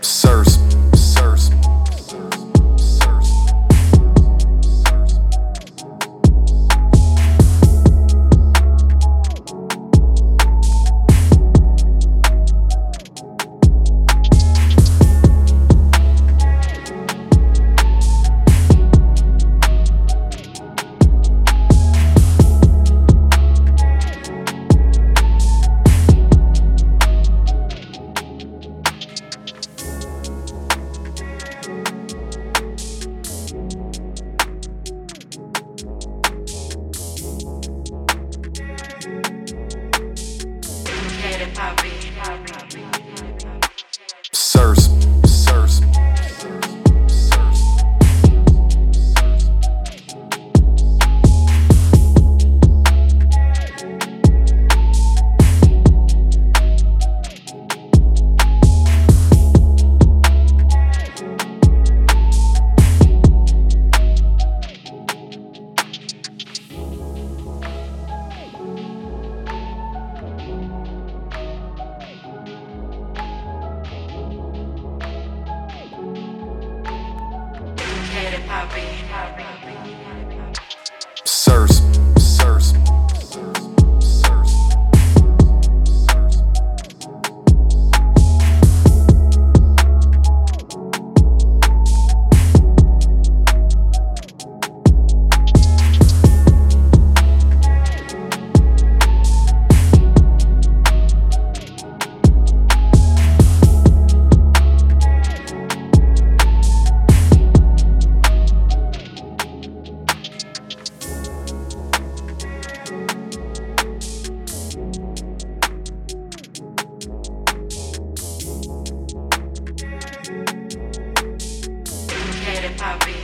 Sirs, sirs, sirs, Happy.